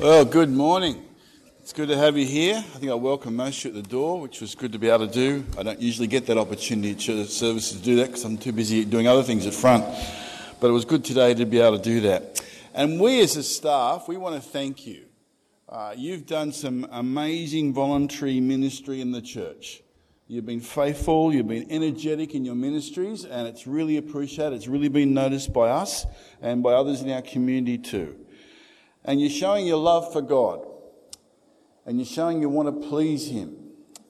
Well, good morning. It's good to have you here. I think I welcome most of you at the door, which was good to be able to do. I don't usually get that opportunity at church services to do that because I'm too busy doing other things at front. But it was good today to be able to do that. And we as a staff, we want to thank you. Uh, you've done some amazing voluntary ministry in the church. You've been faithful, you've been energetic in your ministries, and it's really appreciated. It's really been noticed by us and by others in our community too. And you're showing your love for God and you're showing you want to please Him.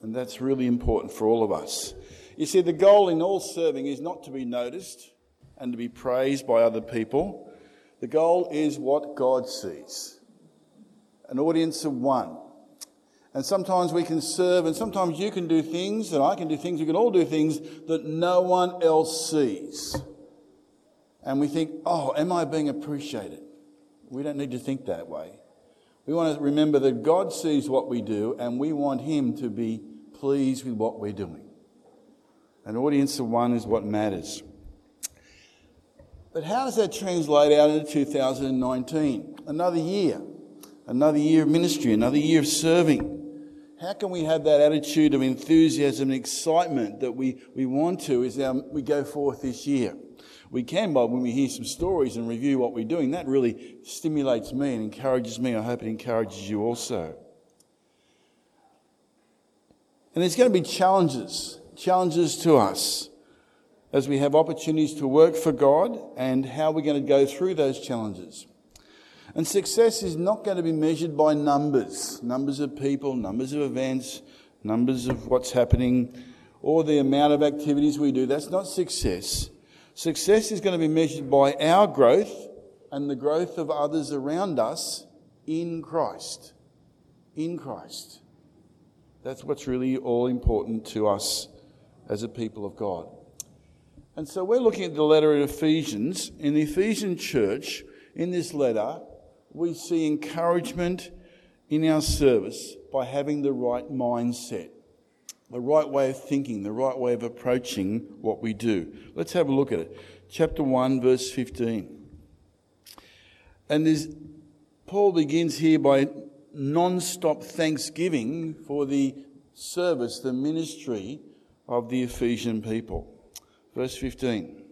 And that's really important for all of us. You see, the goal in all serving is not to be noticed and to be praised by other people. The goal is what God sees an audience of one. And sometimes we can serve, and sometimes you can do things, and I can do things, we can all do things that no one else sees. And we think, oh, am I being appreciated? We don't need to think that way. We want to remember that God sees what we do and we want Him to be pleased with what we're doing. An audience of one is what matters. But how does that translate out into 2019? Another year, another year of ministry, another year of serving. How can we have that attitude of enthusiasm and excitement that we, we want to as our, we go forth this year? we can by when we hear some stories and review what we're doing. That really stimulates me and encourages me. I hope it encourages you also. And there's going to be challenges, challenges to us as we have opportunities to work for God and how we're going to go through those challenges. And success is not going to be measured by numbers numbers of people, numbers of events, numbers of what's happening, or the amount of activities we do. That's not success. Success is going to be measured by our growth and the growth of others around us in Christ. In Christ. That's what's really all important to us as a people of God. And so we're looking at the letter of Ephesians. In the Ephesian church, in this letter, we see encouragement in our service by having the right mindset the right way of thinking, the right way of approaching what we do. Let's have a look at it. Chapter 1, verse 15. And Paul begins here by non stop thanksgiving for the service, the ministry of the Ephesian people. Verse 15.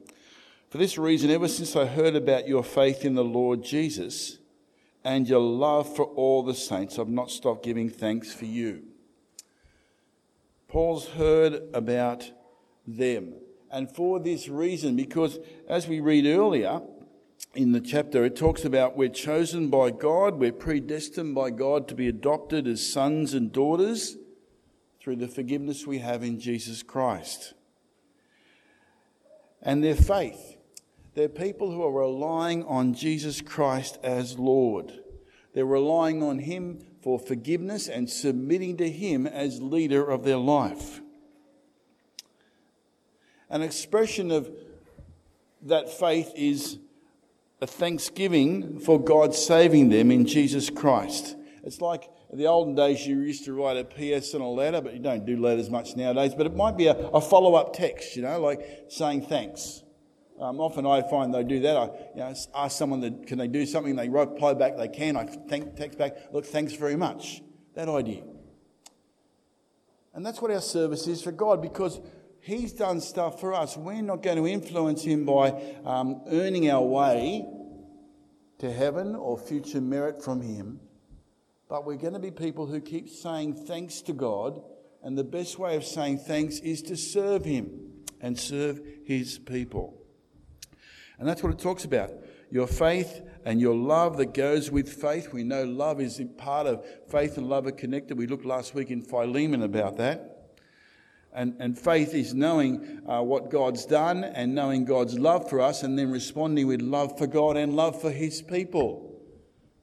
For this reason, ever since I heard about your faith in the Lord Jesus and your love for all the saints, I've not stopped giving thanks for you Paul's heard about them. And for this reason, because as we read earlier in the chapter, it talks about we're chosen by God, we're predestined by God to be adopted as sons and daughters through the forgiveness we have in Jesus Christ. And their faith. They're people who are relying on Jesus Christ as Lord. They're relying on Him for forgiveness and submitting to Him as leader of their life. An expression of that faith is a thanksgiving for God saving them in Jesus Christ. It's like in the olden days you used to write a PS on a letter, but you don't do letters much nowadays. But it might be a, a follow up text, you know, like saying thanks. Um, often I find they do that. I you know, ask someone that can they do something, they reply back they can. I thank, text back, look, thanks very much. That idea. And that's what our service is for God because He's done stuff for us. We're not going to influence Him by um, earning our way to heaven or future merit from Him, but we're going to be people who keep saying thanks to God. And the best way of saying thanks is to serve Him and serve His people. And that's what it talks about. Your faith and your love that goes with faith. We know love is part of faith and love are connected. We looked last week in Philemon about that. And, and faith is knowing uh, what God's done and knowing God's love for us and then responding with love for God and love for His people.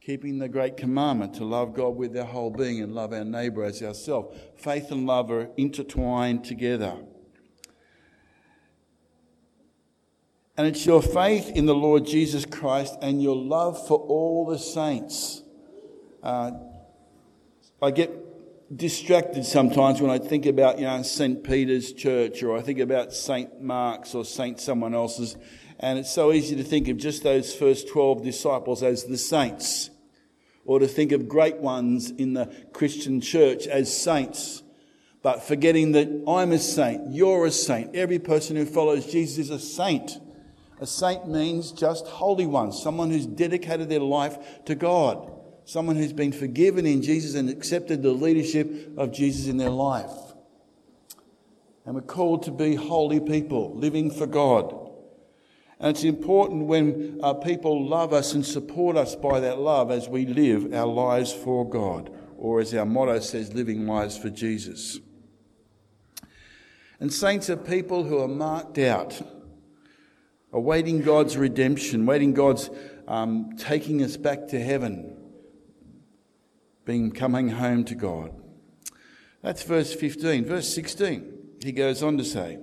Keeping the great commandment to love God with our whole being and love our neighbour as ourselves. Faith and love are intertwined together. And it's your faith in the Lord Jesus Christ and your love for all the saints. Uh, I get distracted sometimes when I think about, you know, St. Peter's Church or I think about St. Mark's or St. someone else's. And it's so easy to think of just those first 12 disciples as the saints. or to think of great ones in the Christian church as saints, but forgetting that I'm a saint, you're a saint. Every person who follows Jesus is a saint. A saint means just holy one, someone who's dedicated their life to God, someone who's been forgiven in Jesus and accepted the leadership of Jesus in their life. And we're called to be holy people, living for God. And it's important when uh, people love us and support us by that love as we live our lives for God, or as our motto says, living lives for Jesus. And saints are people who are marked out, awaiting God's redemption, waiting God's um, taking us back to heaven, being coming home to God. That's verse 15. Verse 16, he goes on to say,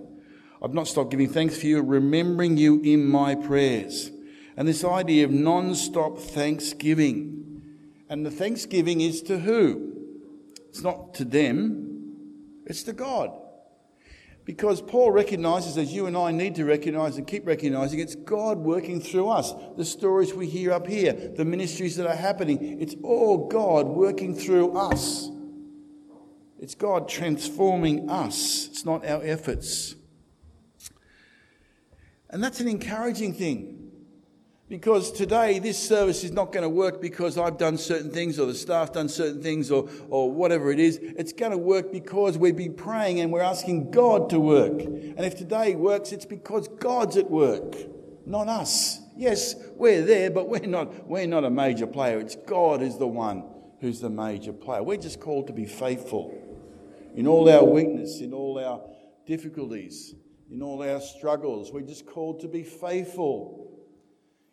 I've not stopped giving thanks for you, remembering you in my prayers. And this idea of non stop thanksgiving. And the thanksgiving is to who? It's not to them, it's to God. Because Paul recognizes, as you and I need to recognize and keep recognizing, it's God working through us. The stories we hear up here, the ministries that are happening, it's all God working through us. It's God transforming us, it's not our efforts. And that's an encouraging thing. Because today, this service is not going to work because I've done certain things or the staff done certain things or, or whatever it is. It's going to work because we've been praying and we're asking God to work. And if today works, it's because God's at work, not us. Yes, we're there, but we're not, we're not a major player. It's God who's the one who's the major player. We're just called to be faithful in all our weakness, in all our difficulties in all our struggles. We're just called to be faithful.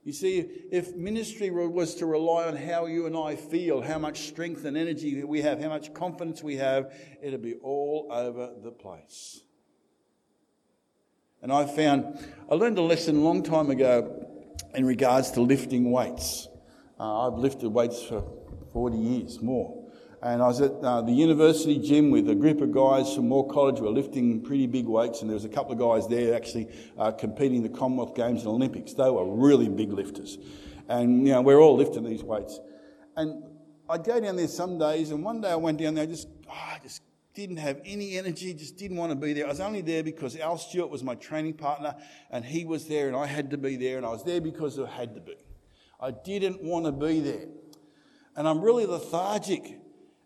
You see, if ministry was to rely on how you and I feel, how much strength and energy we have, how much confidence we have, it'd be all over the place. And I found, I learned a lesson a long time ago in regards to lifting weights. Uh, I've lifted weights for 40 years more. And I was at uh, the university gym with a group of guys from Moore College. We were lifting pretty big weights, and there was a couple of guys there actually uh, competing in the Commonwealth Games and Olympics. They were really big lifters. And, you know, we're all lifting these weights. And I'd go down there some days, and one day I went down there, just, oh, I just didn't have any energy, just didn't want to be there. I was only there because Al Stewart was my training partner, and he was there, and I had to be there, and I was there because I had to be. I didn't want to be there. And I'm really lethargic.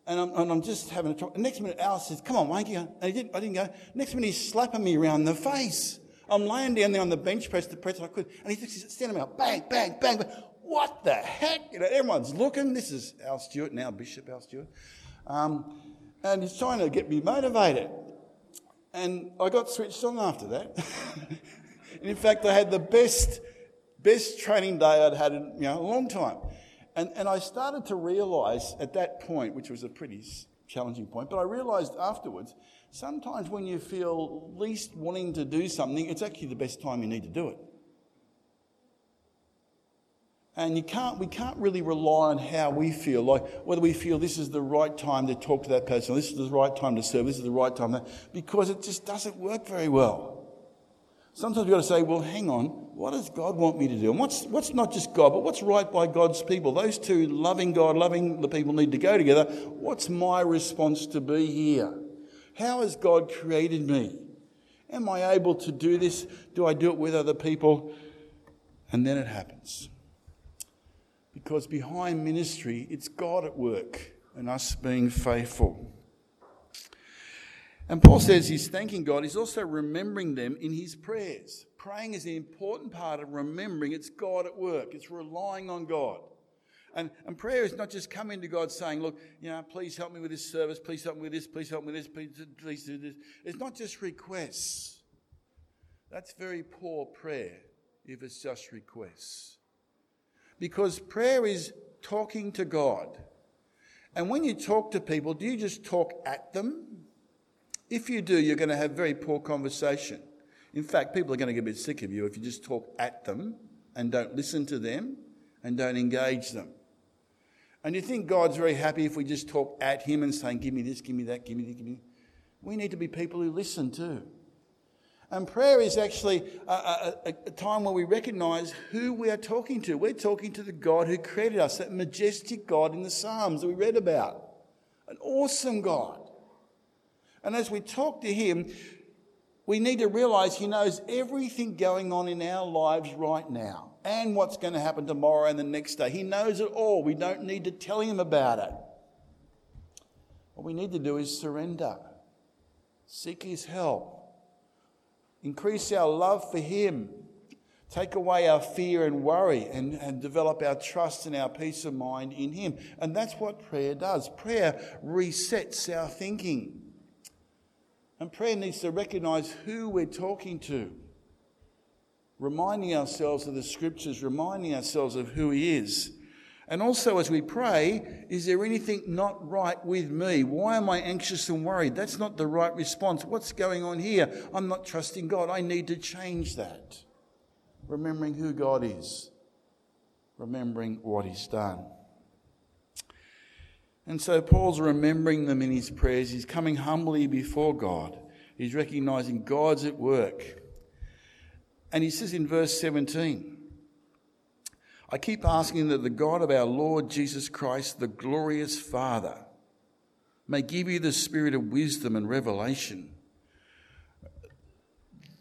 And I'm, and I'm just having a talk. next minute, Alice says, Come on, Wanky. And I didn't, I didn't go. Next minute, he's slapping me around the face. I'm laying down there on the bench press, the press I could. And he's standing out, bang, bang, bang, bang. What the heck? You know, everyone's looking. This is Al Stewart, now Bishop Al Stewart. Um, and he's trying to get me motivated. And I got switched on after that. and in fact, I had the best, best training day I'd had in you know, a long time. And, and I started to realize at that point, which was a pretty challenging point, but I realized afterwards, sometimes when you feel least wanting to do something, it's actually the best time you need to do it. And you can't, we can't really rely on how we feel, like whether we feel this is the right time to talk to that person, this is the right time to serve, this is the right time, to, because it just doesn't work very well. Sometimes we've got to say, well, hang on, what does God want me to do? And what's, what's not just God, but what's right by God's people? Those two, loving God, loving the people, need to go together. What's my response to be here? How has God created me? Am I able to do this? Do I do it with other people? And then it happens. Because behind ministry, it's God at work and us being faithful. And Paul says he's thanking God. He's also remembering them in his prayers. Praying is an important part of remembering it's God at work, it's relying on God. And, and prayer is not just coming to God saying, Look, you know, please help me with this service, please help me with this, please help me with this, please, please do this. It's not just requests. That's very poor prayer if it's just requests. Because prayer is talking to God. And when you talk to people, do you just talk at them? If you do, you're going to have very poor conversation. In fact, people are going to get a bit sick of you if you just talk at them and don't listen to them and don't engage them. And you think God's very happy if we just talk at Him and saying, Give me this, give me that, give me this, give me. We need to be people who listen too. And prayer is actually a, a, a, time where we recognize who we are talking to. We're talking to the God who created us, that majestic God in the Psalms that we read about. An awesome God. And as we talk to Him, we need to realize He knows everything going on in our lives right now and what's going to happen tomorrow and the next day. He knows it all. We don't need to tell Him about it. What we need to do is surrender, seek His help increase our love for Him, take away our fear and worry, and, and develop our trust and our peace of mind in Him. And that's what prayer does. Prayer resets our thinking. And prayer needs to recognize who we're talking to, reminding ourselves of the scriptures, reminding ourselves of who He is. And also, as we pray, is there anything not right with me? Why am I anxious and worried? That's not the right response. What's going on here? I'm not trusting God. I need to change that. Remembering who God is, remembering what He's done. And so, Paul's remembering them in his prayers. He's coming humbly before God. He's recognizing God's at work. And he says in verse 17, I keep asking that the God of our Lord Jesus Christ, the glorious Father, may give you the spirit of wisdom and revelation.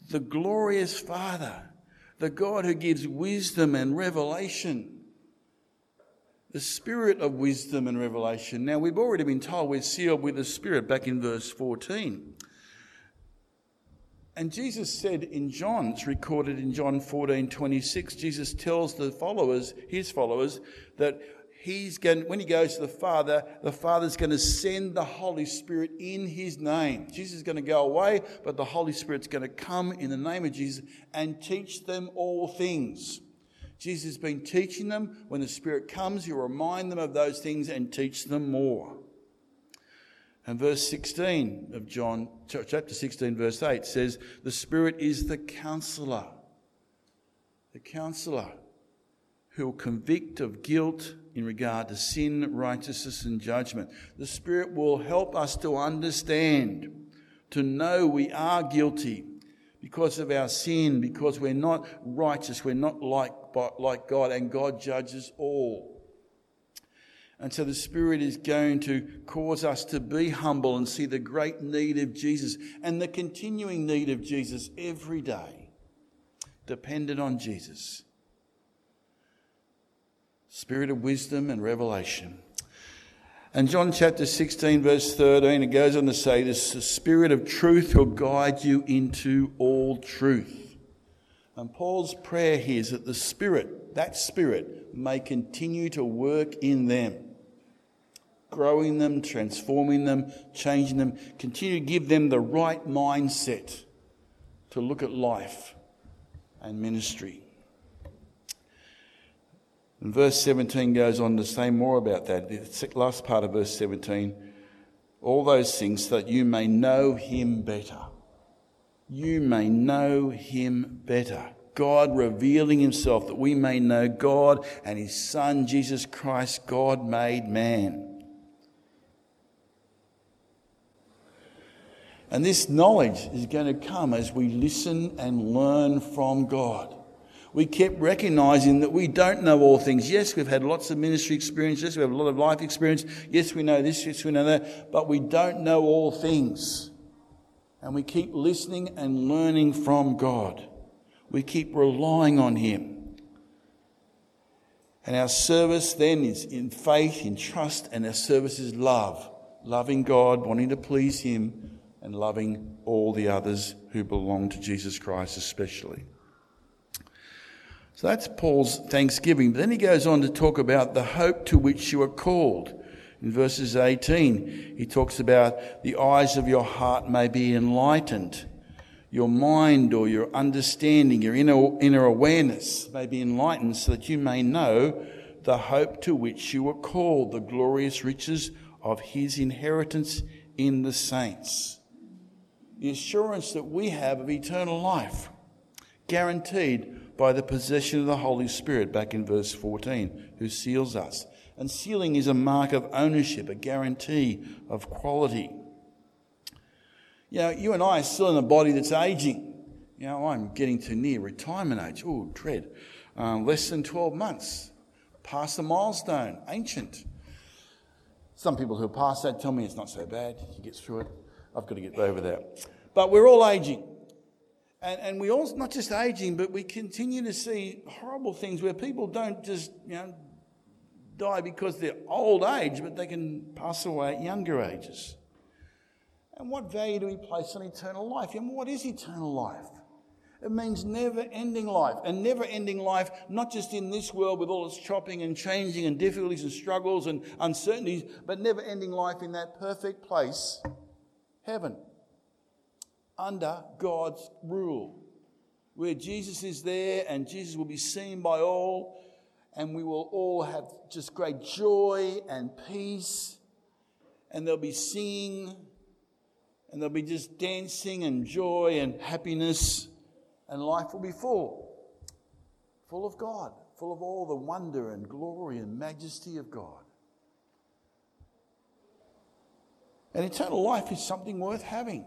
The glorious Father, the God who gives wisdom and revelation. The spirit of wisdom and revelation. Now, we've already been told we're sealed with the Spirit back in verse 14. And Jesus said in John, it's recorded in John 14 26, Jesus tells the followers, his followers, that he's going, when he goes to the Father, the Father's going to send the Holy Spirit in his name. Jesus is going to go away, but the Holy Spirit's going to come in the name of Jesus and teach them all things. Jesus has been teaching them. When the Spirit comes, he'll remind them of those things and teach them more. And verse 16 of John, chapter 16, verse 8 says, The Spirit is the counselor. The counselor who will convict of guilt in regard to sin, righteousness, and judgment. The Spirit will help us to understand, to know we are guilty because of our sin, because we're not righteous, we're not like, like God, and God judges all. And so the Spirit is going to cause us to be humble and see the great need of Jesus and the continuing need of Jesus every day, dependent on Jesus. Spirit of wisdom and revelation. And John chapter 16, verse 13, it goes on to say, This the Spirit of truth will guide you into all truth. And Paul's prayer here is that the Spirit, that Spirit, may continue to work in them growing them, transforming them, changing them. Continue to give them the right mindset to look at life and ministry. And verse 17 goes on to say more about that. The last part of verse 17 all those things so that you may know him better. You may know him better. God revealing himself that we may know God and his Son, Jesus Christ, God made man. And this knowledge is going to come as we listen and learn from God. We kept recognizing that we don't know all things. Yes, we've had lots of ministry experience. Yes, we have a lot of life experience. Yes, we know this. Yes, we know that. But we don't know all things. And we keep listening and learning from God. We keep relying on Him. And our service then is in faith, in trust, and our service is love. Loving God, wanting to please Him, and loving all the others who belong to Jesus Christ, especially. So that's Paul's thanksgiving. But then he goes on to talk about the hope to which you are called. In verses 18, he talks about the eyes of your heart may be enlightened. Your mind or your understanding, your inner, inner awareness may be enlightened so that you may know the hope to which you were called, the glorious riches of his inheritance in the saints the assurance that we have of eternal life, guaranteed by the possession of the Holy Spirit, back in verse 14, who seals us. And sealing is a mark of ownership, a guarantee of quality. You know, you and I are still in a body that's aging. You know, I'm getting to near retirement age. Oh, dread. Uh, less than 12 months. Past the milestone. Ancient. Some people who pass that tell me it's not so bad. You get through it. I've got to get over that. But we're all aging. And, and we all, not just aging, but we continue to see horrible things where people don't just, you know, die because they're old age, but they can pass away at younger ages. And what value do we place on eternal life? And what is eternal life? It means never ending life. And never ending life, not just in this world with all its chopping and changing and difficulties and struggles and uncertainties, but never ending life in that perfect place, heaven under God's rule, where Jesus is there and Jesus will be seen by all, and we will all have just great joy and peace, and there'll be singing, and there'll be just dancing and joy and happiness, and life will be full, full of God, full of all the wonder and glory and majesty of God. And eternal life is something worth having.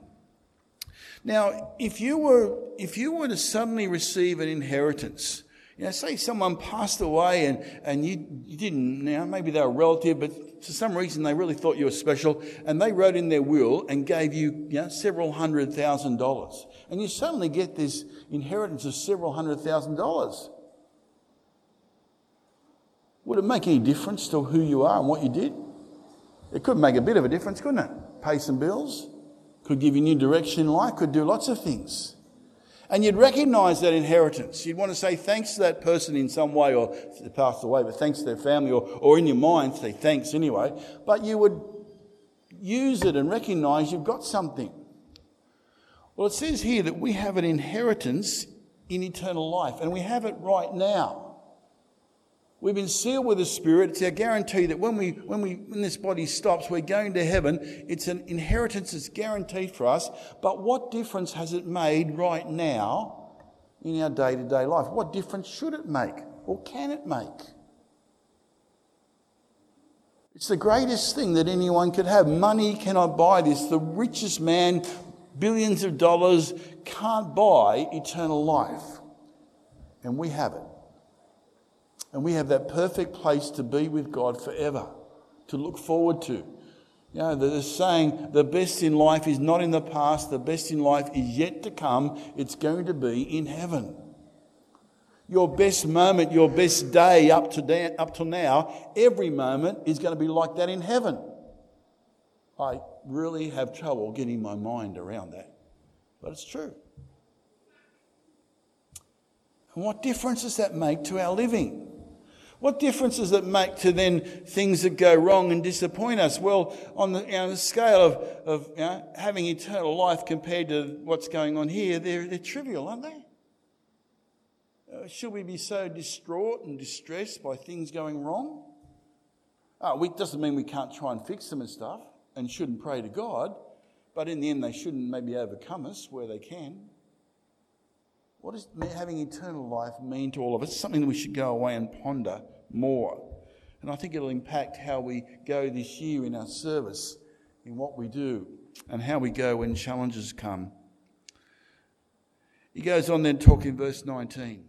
Now, if you were, if you were to suddenly receive an inheritance, you know, say someone passed away and, and you, you didn't, you know, maybe they were a relative, but for some reason they really thought you were special, and they wrote in their will and gave you, you know, several hundred thousand dollars. And you suddenly get this inheritance of several hundred thousand dollars. Would it make any difference to who you are and what you did? It could make a bit of a difference, couldn't it? Pay some bills, could give you new direction in life, could do lots of things. And you'd recognize that inheritance. You'd want to say thanks to that person in some way, or they passed away, but thanks to their family, or, or in your mind, say thanks anyway. But you would use it and recognize you've got something. Well, it says here that we have an inheritance in eternal life, and we have it right now. We've been sealed with the Spirit. It's our guarantee that when we, when we, when this body stops, we're going to heaven. It's an inheritance that's guaranteed for us. But what difference has it made right now in our day to day life? What difference should it make? Or can it make? It's the greatest thing that anyone could have. Money cannot buy this. The richest man, billions of dollars, can't buy eternal life. And we have it. And we have that perfect place to be with God forever, to look forward to. You know, the saying, the best in life is not in the past, the best in life is yet to come. It's going to be in heaven. Your best moment, your best day up to, da- up to now, every moment is going to be like that in heaven. I really have trouble getting my mind around that, but it's true. And what difference does that make to our living? What difference does it make to then things that go wrong and disappoint us? Well, on the, you know, scale of, of you know, having eternal life compared to what's going on here, they're, they're trivial, aren't they? Uh, should we be so distraught and distressed by things going wrong? Uh, it doesn't mean we can't try and fix them and stuff and shouldn't pray to God, but in the end, they shouldn't maybe overcome us where they can. What does having eternal life mean to all of us? It's something that we should go away and ponder more. And I think it'll impact how we go this year in our service, in what we do, and how we go when challenges come. He goes on then talking verse 19.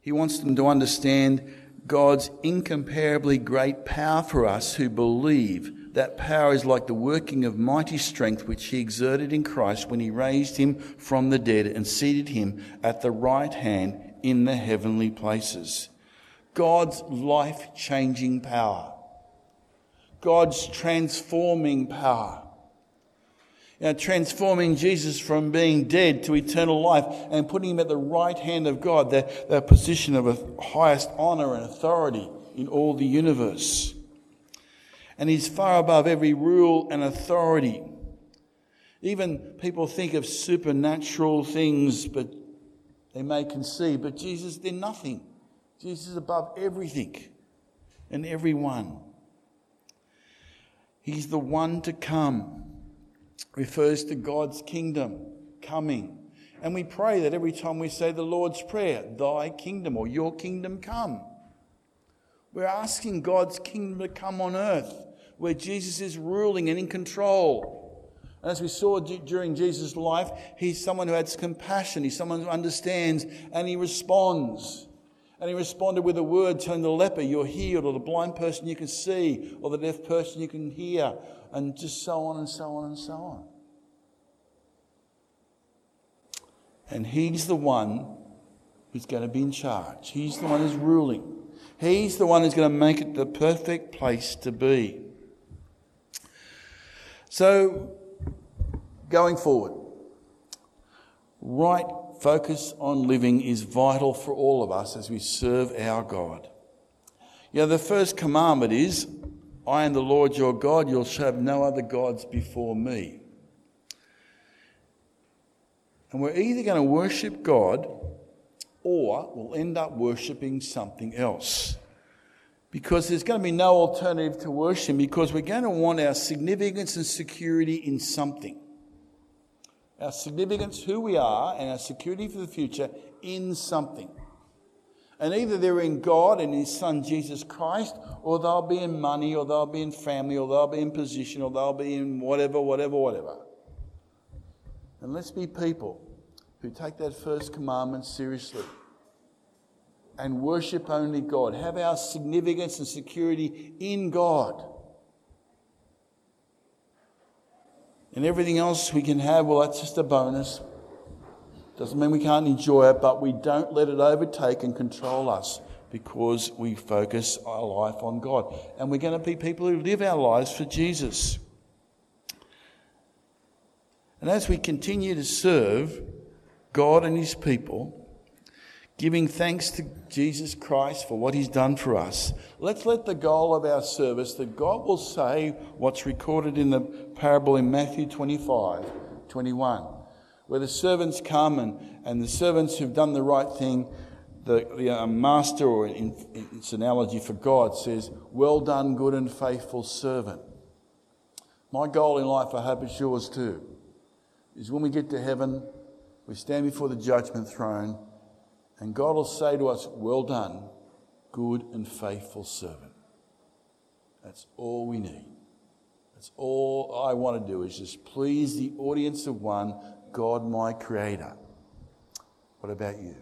He wants them to understand God's incomparably great power for us who believe that power is like the working of mighty strength which he exerted in Christ when he raised him from the dead and seated him at the right hand in the heavenly places. God's life changing power. God's transforming power. Know, transforming Jesus from being dead to eternal life and putting him at the right hand of God, the, the position of highest honor and authority in all the universe and he's far above every rule and authority. Even people think of supernatural things, but they may conceive, but Jesus, they're nothing. Jesus is above everything and everyone. He's the one to come. Refers to God's kingdom coming. And we pray that every time we say the Lord's Prayer, Thy kingdom or Your kingdom come. We're asking God's kingdom to come on earth where Jesus is ruling and in control. And as we saw d- during Jesus' life, he's someone who has compassion, he's someone who understands and he responds. And he responded with a word telling the leper, You're healed, or the blind person you can see, or the deaf person you can hear, and just so on and so on and so on. And he's the one who's going to be in charge. He's the one who's ruling. He's the one who's going to make it the perfect place to be. So, going forward, right focus on living is vital for all of us as we serve our God. You know, the first commandment is, I am the Lord your God, you'll have no other gods before me. And we're either going to worship God or we'll end up worshipping something else. Because there's going to be no alternative to worship because we're going to want our significance and security in something. Our significance, who we are, and our security for the future in something. And either they're in God and His Son Jesus Christ, or they'll be in money, or they'll be in family, or they'll be in position, or they'll be in whatever, whatever, whatever. And let's be people who take that first commandment seriously and worship only God. Have our significance and security in God. And everything else we can have, well, that's just a bonus. Doesn't mean we can't enjoy it, but we don't let it overtake and control us because we focus our life on God. And we're going to be people who live our lives for Jesus. And as we continue to serve God and His people, giving thanks to Jesus Christ for what He's done for us, let's let the goal of our service that God will say what's recorded in the parable in Matthew 25 21, where the servants come and, and the servants who've done the right thing, the, the uh, master, or in, its analogy for God, says, Well done, good and faithful servant. My goal in life, I hope it's yours too, is when we get to heaven, we stand before the judgment throne, and God will say to us, Well done, good and faithful servant. That's all we need. That's all I want to do is just please the audience of one, God my Creator. What about you?